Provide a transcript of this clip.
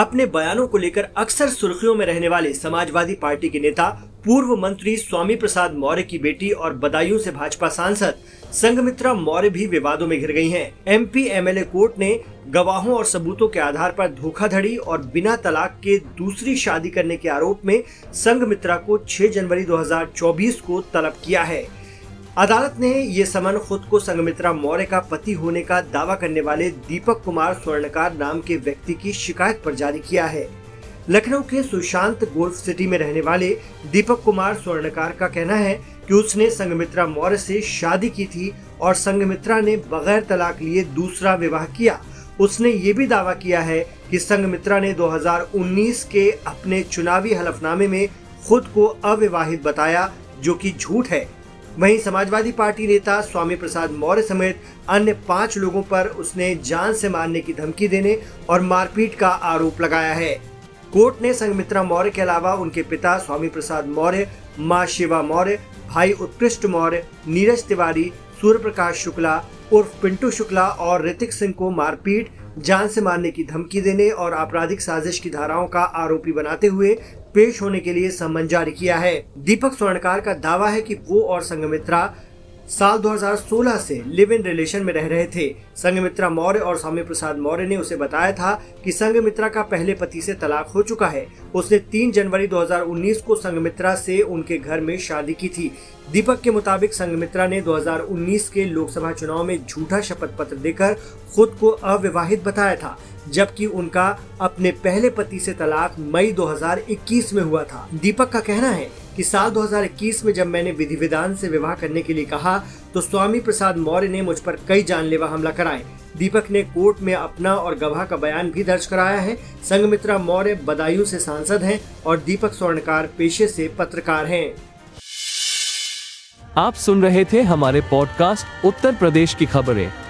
अपने बयानों को लेकर अक्सर सुर्खियों में रहने वाले समाजवादी पार्टी के नेता, पूर्व मंत्री स्वामी प्रसाद मौर्य की बेटी और बदायूं से भाजपा सांसद संगमित्रा मौर्य भी विवादों में घिर गई हैं। एमपी एमएलए कोर्ट ने गवाहों और सबूतों के आधार पर धोखाधड़ी और बिना तलाक के दूसरी शादी करने के आरोप में संगमित्रा को 6 जनवरी 2024 को तलब किया है अदालत ने ये समन खुद को संगमित्रा मौर्य का पति होने का दावा करने वाले दीपक कुमार स्वर्णकार नाम के व्यक्ति की शिकायत पर जारी किया है। लखनऊ के सुशांत गोल्फ सिटी में रहने वाले दीपक कुमार स्वर्णकार का कहना है कि उसने संगमित्रा मौर्य से शादी की थी और संगमित्रा ने बगैर तलाक लिए दूसरा विवाह किया। उसने ये भी दावा किया है कि संगमित्रा ने 2019 के अपने चुनावी हलफनामे में खुद को अविवाहित बताया, जो कि झूठ है। वहीं समाजवादी पार्टी नेता स्वामी प्रसाद मौर्य समेत अन्य पाँच लोगों पर उसने जान से मारने की धमकी देने और मारपीट का आरोप लगाया है। कोर्ट ने संगमित्रा मौर्य के अलावा उनके पिता स्वामी प्रसाद मौर्य, माँ शिवा मौर्य, भाई उत्कृष्ट मौर्य, नीरज तिवारी सूर्य प्रकाश शुक्ला, उर्फ़ पिंटू शुक्ला और ऋतिक सिंह को मारपीट, जान से मारने की धमकी देने और आपराधिक साजिश की धाराओं का आरोपी बनाते हुए पेश होने के लिए सम्मन जारी किया है। दीपक स्वर्णकार का दावा है कि वो और संगमित्रा साल 2016 से लिव इन रिलेशन में रह रहे थे। संगमित्रा मौर्य और स्वामी प्रसाद मौर्य ने उसे बताया था कि संगमित्रा का पहले पति से तलाक हो चुका है। उसने 3 जनवरी 2019 को संगमित्रा से उनके घर में शादी की थी। दीपक के मुताबिक संगमित्रा ने 2019 के लोकसभा चुनाव में झूठा शपथ पत्र देकर खुद को अविवाहित बताया था। जबकि उनका अपने पहले पति से तलाक मई 2021 में हुआ था। दीपक का कहना है कि साल 2021 में जब मैंने विधि विधान से विवाह करने के लिए कहा तो स्वामी प्रसाद मौर्य ने मुझ पर कई जानलेवा हमला कराए। दीपक ने कोर्ट में अपना और गवाह का बयान भी दर्ज कराया है। संगमित्रा मौर्य बदायूं से सांसद हैं और दीपक स्वर्णकार पेशे से पत्रकार हैं। आप सुन रहे थे हमारे पॉडकास्ट उत्तर प्रदेश की खबरें।